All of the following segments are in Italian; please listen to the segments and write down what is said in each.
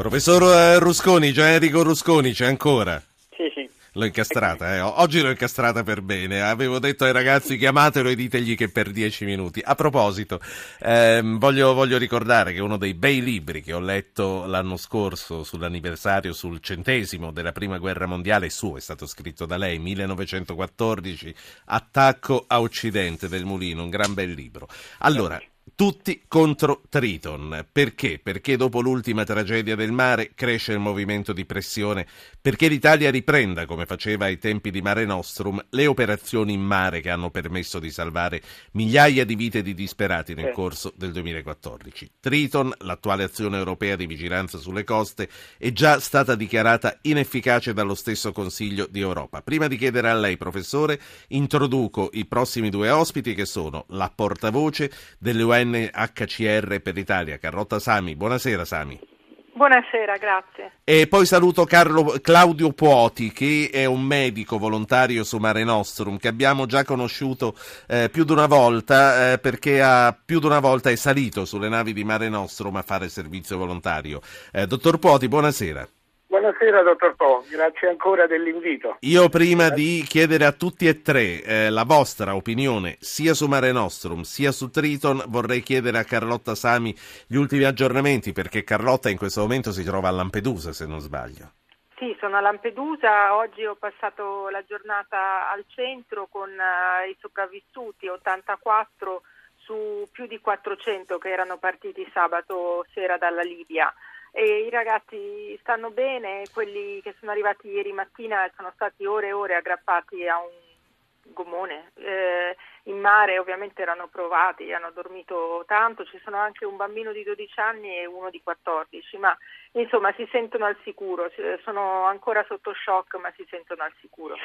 Professor eh, Rusconi, Gian Enrico Rusconi, c'è ancora? Sì, sì. L'ho incastrata, eh. oggi l'ho incastrata per bene. Avevo detto ai ragazzi chiamatelo e ditegli che per dieci minuti. A proposito, ehm, voglio, voglio, ricordare che uno dei bei libri che ho letto l'anno scorso sull'anniversario, sul centesimo della prima guerra mondiale, suo, è stato scritto da lei, 1914, Attacco a Occidente del Mulino, un gran bel libro. Allora, tutti contro Triton. Perché? Perché dopo l'ultima tragedia del mare cresce il movimento di pressione perché l'Italia riprenda, come faceva ai tempi di Mare Nostrum, le operazioni in mare che hanno permesso di salvare migliaia di vite di disperati nel corso del 2014. Triton, l'attuale azione europea di vigilanza sulle coste, è già stata dichiarata inefficace dallo stesso Consiglio di Europa. Prima di chiedere a lei, professore, introduco i prossimi due ospiti che sono la portavoce dell'UNHCR per l'Italia, Carlotta Sami. Buonasera Sami. Buonasera, grazie. E poi saluto Carlo, Claudio Puoti, che è un medico volontario su Mare Nostrum, che abbiamo già conosciuto eh, più di una volta, eh, perché ha, più di una volta è salito sulle navi di Mare Nostrum a fare servizio volontario. Eh, dottor Puoti, buonasera. Buonasera dottor Po, grazie ancora dell'invito. Io prima di chiedere a tutti e tre eh, la vostra opinione sia su Mare Nostrum sia su Triton, vorrei chiedere a Carlotta Sami gli ultimi aggiornamenti perché Carlotta in questo momento si trova a Lampedusa se non sbaglio. Sì, sono a Lampedusa, oggi ho passato la giornata al centro con uh, i sopravvissuti, 84 su più di 400 che erano partiti sabato sera dalla Libia e i ragazzi stanno bene, quelli che sono arrivati ieri mattina sono stati ore e ore aggrappati a un gommone. Eh, in mare ovviamente erano provati, hanno dormito tanto, ci sono anche un bambino di 12 anni e uno di 14, ma insomma si sentono al sicuro, sono ancora sotto shock ma si sentono al sicuro.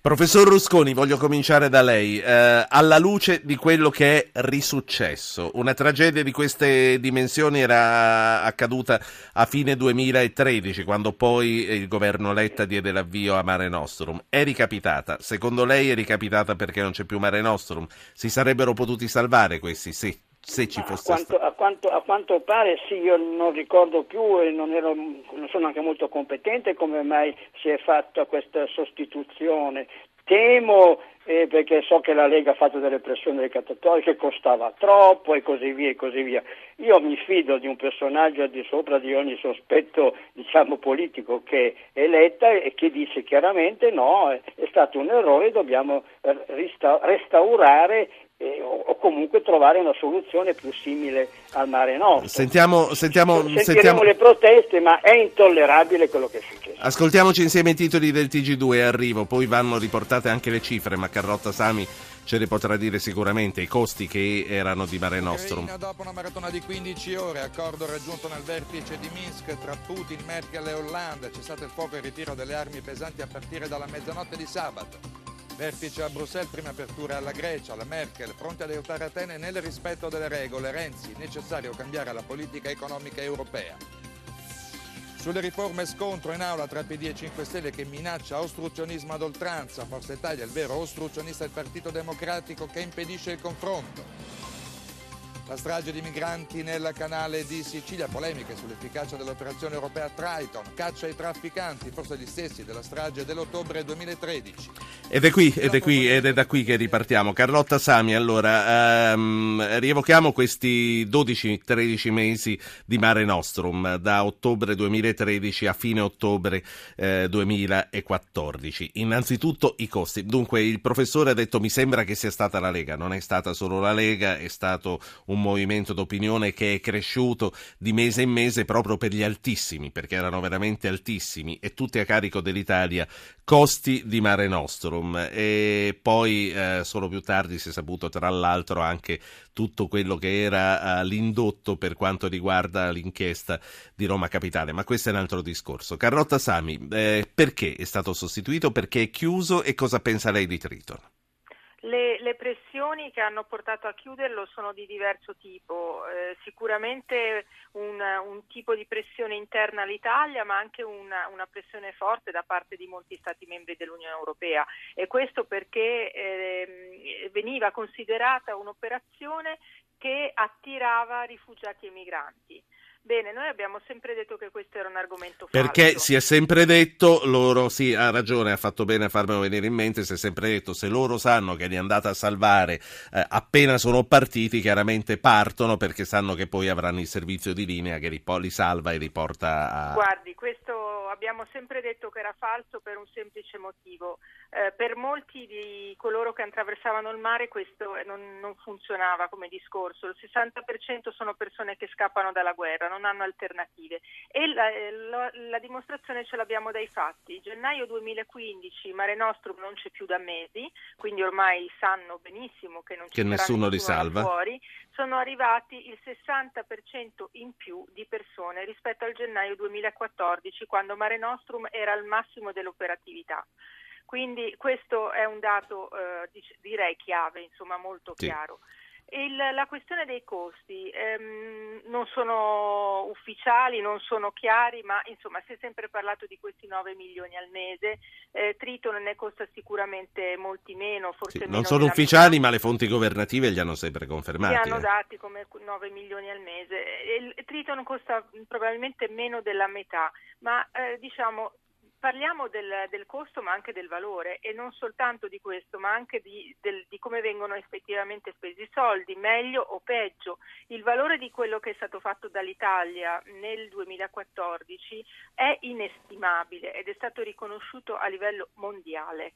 Professor Rusconi, voglio cominciare da lei. Eh, alla luce di quello che è risuccesso, una tragedia di queste dimensioni era accaduta a fine 2013, quando poi il governo Letta diede l'avvio a Mare Nostrum. È ricapitata? Secondo lei è ricapitata perché non c'è più Mare Nostrum? Si sarebbero potuti salvare questi? Sì se ci fosse a quanto, a, quanto, a quanto, pare sì, io non ricordo più e non, ero, non, sono anche molto competente come mai si è fatta questa sostituzione. Temo eh, perché so che la Lega ha fatto delle pressioni recatatorie che costava troppo e così via e così via. Io mi fido di un personaggio al di sopra di ogni sospetto diciamo, politico che è eletta e che dice chiaramente no, è, stato un errore, dobbiamo restaurare eh, o, comunque trovare una soluzione più simile al mare nostro. Sentiamo, sentiamo, Sentiremo sentiamo... le proteste, ma è intollerabile quello che è successo. Ascoltiamoci insieme i titoli del TG2 arrivo, poi vanno riportate anche le cifre, ma Carlotta Sami ce le potrà dire sicuramente i costi che erano di Mare Nostrum. Dopo una maratona di 15 ore, accordo raggiunto nel vertice di Minsk tra Putin, Merkel e Hollande, c'è stato il fuoco e il ritiro delle armi pesanti a partire dalla mezzanotte di sabato. Vertice a Bruxelles, prima apertura alla Grecia, alla Merkel, pronti ad aiutare Atene nel rispetto delle regole. Renzi, necessario cambiare la politica economica europea. Sulle riforme scontro in aula tra PD e 5 Stelle che minaccia ostruzionismo ad oltranza. Forza Italia, il vero ostruzionista è il Partito Democratico che impedisce il confronto. La strage di migranti nel canale di Sicilia, polemiche sull'efficacia dell'operazione europea Triton, caccia ai trafficanti, forse gli stessi della strage dell'ottobre 2013. Ed è qui, ed è qui, ed è da qui che ripartiamo. Carlotta Sami, allora, ehm, rievochiamo questi 12-13 mesi di Mare Nostrum, da ottobre 2013 a fine ottobre eh, 2014. Innanzitutto i costi. Dunque, il professore ha detto mi sembra che sia stata la Lega, non è stata solo la Lega, è stato un un movimento d'opinione che è cresciuto di mese in mese proprio per gli altissimi, perché erano veramente altissimi e tutti a carico dell'Italia, costi di Mare Nostrum. E poi eh, solo più tardi si è saputo, tra l'altro, anche tutto quello che era uh, l'indotto per quanto riguarda l'inchiesta di Roma Capitale, ma questo è un altro discorso. Carlotta Sami, eh, perché è stato sostituito, perché è chiuso e cosa pensa lei di Triton? Le, le, pressioni che hanno portato a chiuderlo sono di diverso tipo, eh, sicuramente un, un, tipo di pressione interna all'Italia, ma anche una, una, pressione forte da parte di molti Stati membri dell'Unione Europea e questo perché eh, veniva considerata un'operazione che attirava rifugiati e migranti. Bene, noi abbiamo sempre detto che questo era un argomento falso. Perché si è sempre detto, loro sì, ha ragione, ha fatto bene a farmelo venire in mente, si è sempre detto, se loro sanno che li è andata a salvare eh, appena sono partiti, chiaramente partono perché sanno che poi avranno il servizio di linea che li, li salva e riporta a... Guardi, questo abbiamo sempre detto che era falso per un semplice motivo. Eh, per molti di coloro che attraversavano il mare questo non, non funzionava come discorso. Il 60% sono persone che scappano dalla guerra non hanno alternative e la, la, la, dimostrazione ce l'abbiamo dai fatti. Gennaio 2015 Mare Nostrum non c'è più da mesi, quindi ormai sanno benissimo che non c'è che nessuno. Fuori. Sono arrivati il 60% in più di persone rispetto al gennaio 2014 quando Mare Nostrum era al massimo dell'operatività. Quindi questo è un dato eh, direi chiave, insomma molto sì. chiaro. Il, la questione dei costi ehm, non sono ufficiali, non sono chiari, ma insomma si è sempre parlato di questi 9 milioni al mese. Eh, Triton ne costa sicuramente molti meno, forse sì, meno Non sono ufficiali, ma le fonti governative li hanno sempre confermati. Li hanno eh. dati come 9 milioni al mese. Il Triton costa probabilmente meno della metà, ma eh, diciamo parliamo del, del, costo ma anche del valore e non soltanto di questo ma anche di, del, di, come vengono effettivamente spesi i soldi, meglio o peggio. Il valore di quello che è stato fatto dall'Italia nel 2014 è inestimabile ed è stato riconosciuto a livello mondiale.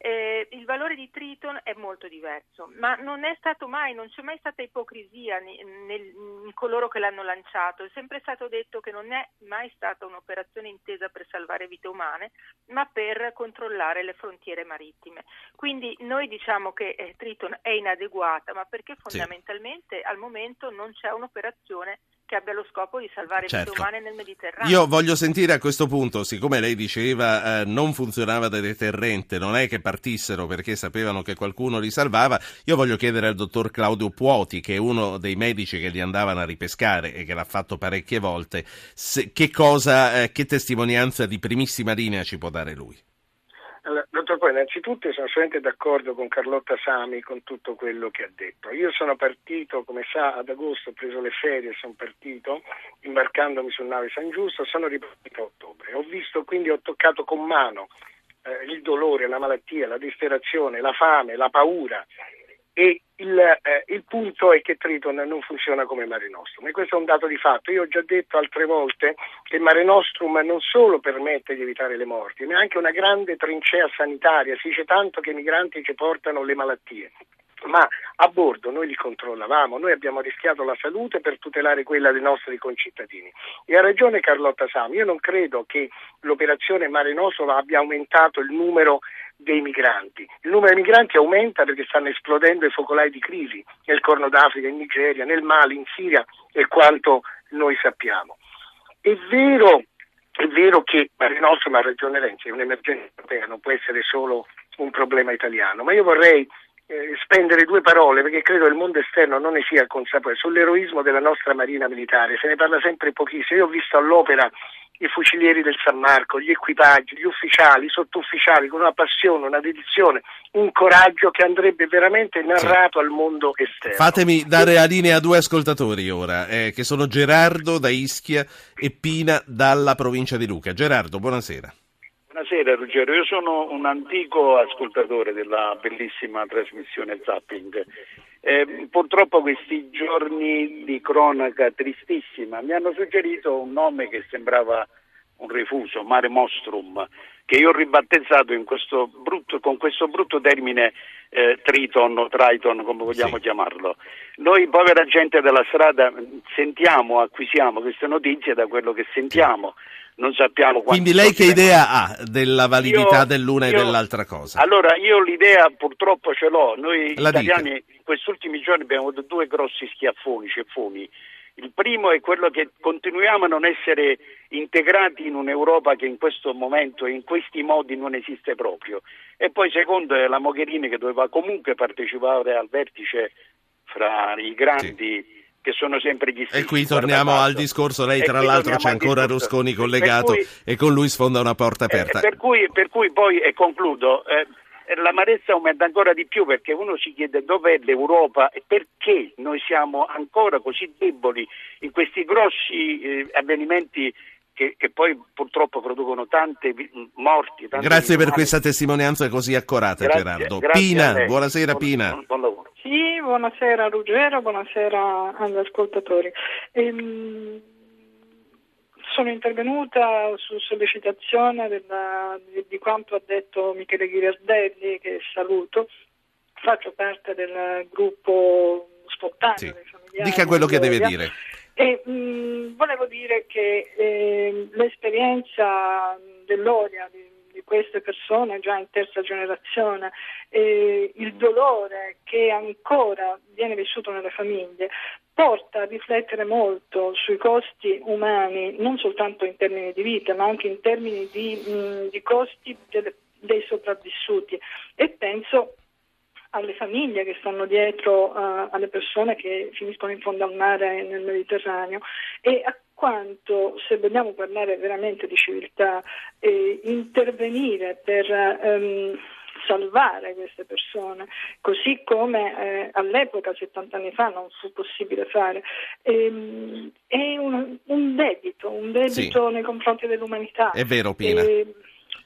Eh, il valore di Triton è molto diverso, ma non è stato mai, non c'è mai stata ipocrisia in coloro che l'hanno lanciato, è sempre stato detto che non è mai stata un'operazione intesa per salvare vite umane, ma per controllare le frontiere marittime. Quindi noi diciamo che eh, Triton è inadeguata, ma perché fondamentalmente sì. al momento non c'è un'operazione che abbia lo scopo di salvare certo. vite umane nel Mediterraneo. Io voglio sentire a questo punto, siccome lei diceva eh, non funzionava da deterrente, non è che partissero perché sapevano che qualcuno li salvava, io voglio chiedere al dottor Claudio Puoti, che è uno dei medici che li andavano a ripescare e che l'ha fatto parecchie volte, se, che cosa, eh, che testimonianza di primissima linea ci può dare lui? Allora, dottor Poi, innanzitutto sono assolutamente d'accordo con Carlotta Sami con tutto quello che ha detto. Io sono partito, come sa, ad agosto ho preso le ferie, sono partito imbarcandomi sul nave San Giusto, sono ripartito a ottobre. Ho visto, quindi ho toccato con mano eh, il dolore, la malattia, la disperazione, la fame, la paura e il, eh, il, punto è che Triton non funziona come Mare Nostrum e questo è un dato di fatto. Io ho già detto altre volte che Mare Nostrum non solo permette di evitare le morti, ma è anche una grande trincea sanitaria. Si dice tanto che i migranti ci portano le malattie. Ma a bordo noi li controllavamo, noi abbiamo rischiato la salute per tutelare quella dei nostri concittadini. E ha ragione Carlotta Sami, io non credo che l'operazione Mare Nostrum abbia aumentato il numero dei migranti. Il numero dei migranti aumenta perché stanno esplodendo i focolai di crisi nel Corno d'Africa, in Nigeria, nel Mali, in Siria e quanto noi sappiamo. È vero, è vero che Mare Nostrum ha ragione Renzi, è un'emergenza europea, non può essere solo un problema italiano, ma io vorrei eh, spendere due parole perché credo il mondo esterno non ne sia consapevole sull'eroismo della nostra marina militare, se ne parla sempre pochissimo. Io ho visto all'opera i fucilieri del San Marco, gli equipaggi, gli ufficiali, i sottufficiali con una passione, una dedizione, un coraggio che andrebbe veramente narrato sì. al mondo esterno. Fatemi dare la linea a due ascoltatori ora, eh, che sono Gerardo da Ischia e Pina dalla provincia di Luca. Gerardo, buonasera. Buonasera Ruggero, io sono un antico ascoltatore della bellissima trasmissione Zapping. Eh, purtroppo questi giorni di cronaca tristissima mi hanno suggerito un nome che sembrava un refuso, Mare Mostrum, che io ho ribattezzato questo brutto, con questo brutto termine eh, Triton o Triton, come vogliamo sì. chiamarlo. Noi, povera gente della strada, sentiamo, acquisiamo queste notizie da quello che sentiamo. Non sappiamo Quindi lei che idea ha della validità io, dell'una io, e dell'altra cosa? Allora, io l'idea purtroppo ce l'ho. Noi La italiani in questi ultimi giorni abbiamo avuto due grossi schiaffoni, ceffoni. Il primo è quello che continuiamo a non essere integrati in un'Europa che in questo momento e in questi modi non esiste proprio. E poi secondo è la Mogherini che doveva comunque partecipare al vertice fra i grandi sì che sono sempre gli stessi. E qui torniamo al discorso, lei tra l'altro c'è ancora Rusconi collegato cui, e con lui sfonda una porta eh, aperta. Eh, per, cui, per, cui, poi, e concludo, eh, l'amarezza aumenta ancora di più perché uno si chiede dov'è l'Europa e perché noi siamo ancora così deboli in questi grossi eh, avvenimenti che, che, poi purtroppo producono tante morti. Tante Grazie per questa testimonianza così accorata grazie, Gerardo. Grazie Pina, buonasera buon, Pina. Buon, buon lavoro. Sì, buonasera Ruggero, buonasera agli ascoltatori. Ehm, sono intervenuta su sollecitazione della, di, di, quanto ha detto Michele Ghirardelli, che saluto. Faccio parte del gruppo spontaneo sì. dei familiari. Dica quello che deve dire. E, mh, volevo dire che eh, l'esperienza dell'Oria, di, di, queste persone già in terza generazione, eh, il dolore che ancora viene vissuto nelle famiglie, porta a riflettere molto sui costi umani, non soltanto in termini di vita, ma anche in termini di, mh, di costi delle, dei sopravvissuti. E penso alle famiglie che stanno dietro uh, alle persone che finiscono in fondo al mare nel Mediterraneo e a quanto, se vogliamo parlare veramente di civiltà, eh, intervenire per um, salvare queste persone, così come eh, all'epoca, 70 anni fa, non fu possibile fare. Ehm, è un, un, debito, un debito sì. nei confronti dell'umanità. È vero, Pina. E,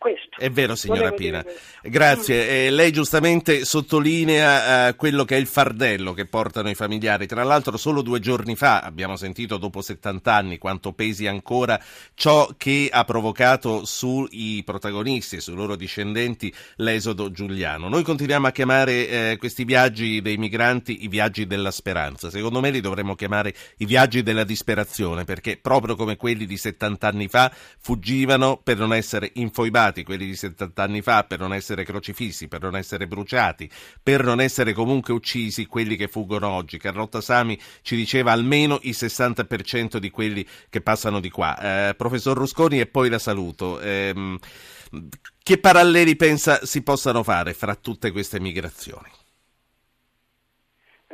questo. È vero, signora Pina. Grazie. Eh, lei giustamente sottolinea eh, quello che è il fardello che portano i familiari. Tra l'altro, solo due giorni fa abbiamo sentito, dopo 70 anni, quanto pesi ancora ciò che ha provocato sui protagonisti e sui loro discendenti l'esodo giuliano. Noi continuiamo a chiamare eh, questi viaggi dei migranti i viaggi della speranza. Secondo me li dovremmo chiamare i viaggi della disperazione, perché proprio come quelli di 70 anni fa fuggivano per non essere infoibati stati quelli di 70 anni fa per non essere crocifissi, per non essere bruciati, per non essere comunque uccisi quelli che fuggono oggi. Carlotta Sami ci diceva almeno il 60% di quelli che passano di qua. Eh, professor Rusconi e poi la saluto. Eh, che paralleli pensa si possano fare fra tutte queste migrazioni?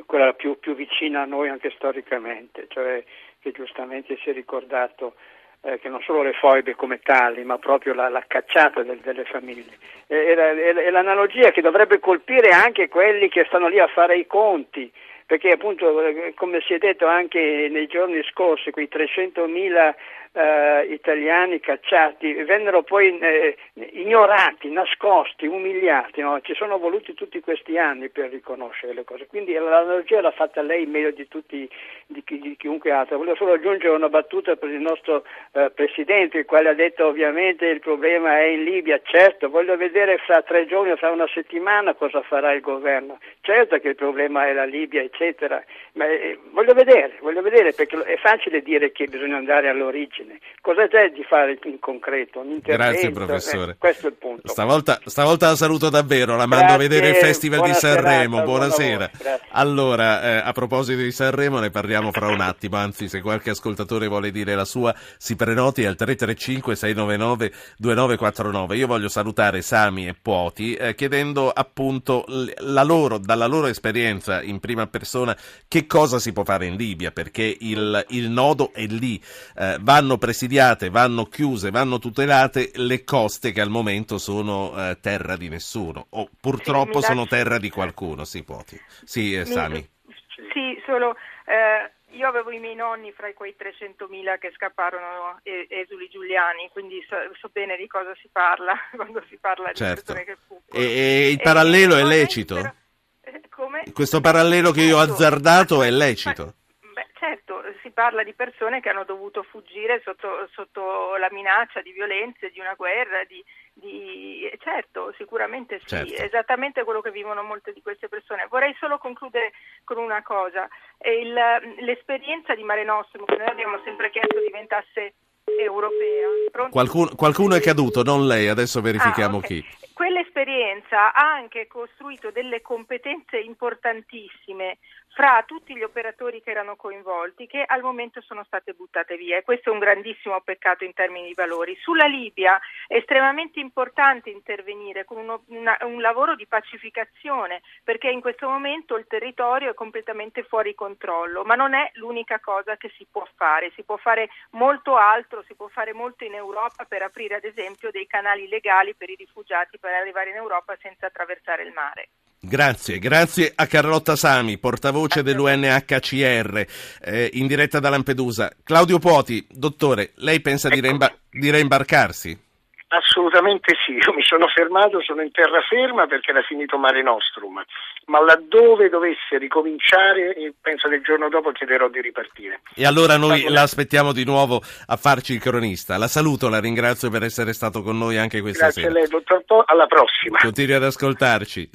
Quella più, più vicina a noi anche storicamente, cioè che giustamente si è ricordato eh, che non solo le foibe come tali, ma proprio la, la cacciata del, delle famiglie. E, e, l'analogia che dovrebbe colpire anche quelli che stanno lì a fare i conti, perché appunto, eh, come si è detto anche nei giorni scorsi, quei 300.000 eh, italiani cacciati vennero poi eh, ignorati, nascosti, umiliati. No? Ci sono voluti tutti questi anni per riconoscere le cose. Quindi l'analogia l'ha fatta lei meglio di tutti, di, di chiunque altro. Volevo solo aggiungere una battuta per il nostro eh, Presidente, il quale ha detto ovviamente il problema è in Libia. Certo, voglio vedere fra tre giorni o fra una settimana cosa farà il governo. Certo che il problema è la Libia, eccetera, ma eh, voglio vedere, voglio vedere perché è facile dire che bisogna andare all'origine immagine. Cosa c'è di fare in concreto? Grazie professore. Eh, questo è il punto. Stavolta, stavolta, la saluto davvero, la mando Grazie, a vedere il Festival di Sanremo. Serata, Buonasera. allora, eh, a proposito di Sanremo ne parliamo fra un attimo, anzi se qualche ascoltatore vuole dire la sua si prenoti al 335 699 2949. Io voglio salutare Sami e Puoti eh, chiedendo appunto loro, dalla loro esperienza in prima persona che cosa si può fare in Libia perché il, il nodo è lì. Eh, vanno presidiate, vanno chiuse, vanno tutelate le coste che al momento sono eh, terra di nessuno o purtroppo sì, sono terra di qualcuno. Sì, Poti. Sì, eh, Sami. Sì, solo eh, io avevo i miei nonni fra quei 300.000 che scapparono esuli giuliani, quindi so, so, bene di cosa si parla quando si parla certo. di persone che fuggono. E, e il parallelo e è lecito? Però, eh, come? Questo parallelo che io ho azzardato è lecito? Si parla di persone che hanno dovuto fuggire sotto, sotto la minaccia di violenze, di una guerra, di, di... certo, sicuramente sì, certo. esattamente quello che vivono molte di queste persone. Vorrei solo concludere con una cosa, Il, l'esperienza di Mare Nostrum che noi abbiamo sempre chiesto diventasse europea. Qualcuno, qualcuno, è caduto, non lei, adesso verifichiamo ah, okay. chi. Quell'esperienza ha anche costruito delle competenze importantissime fra tutti gli operatori che erano coinvolti che al momento sono state buttate via e questo è un grandissimo peccato in termini di valori. Sulla Libia è estremamente importante intervenire con uno, una, un lavoro di pacificazione perché in questo momento il territorio è completamente fuori controllo, ma non è l'unica cosa che si può fare, si può fare molto altro, si può fare molto in Europa per aprire ad esempio dei canali legali per i rifugiati per arrivare in Europa senza attraversare il mare. Grazie, grazie a Carlotta Sami, portavoce dell'UNHCR, eh, in diretta da Lampedusa. Claudio Puoti, dottore, lei pensa di, reimba- di reimbarcarsi? Assolutamente sì, io mi sono fermato, sono in terraferma perché era finito Mare Nostrum, ma laddove dovesse ricominciare penso che il giorno dopo chiederò di ripartire. E allora noi la aspettiamo di nuovo a farci il cronista. La saluto, la ringrazio per essere stato con noi anche questa Grazie sera. Grazie a lei, dottor Po, alla prossima. Continui ad ascoltarci.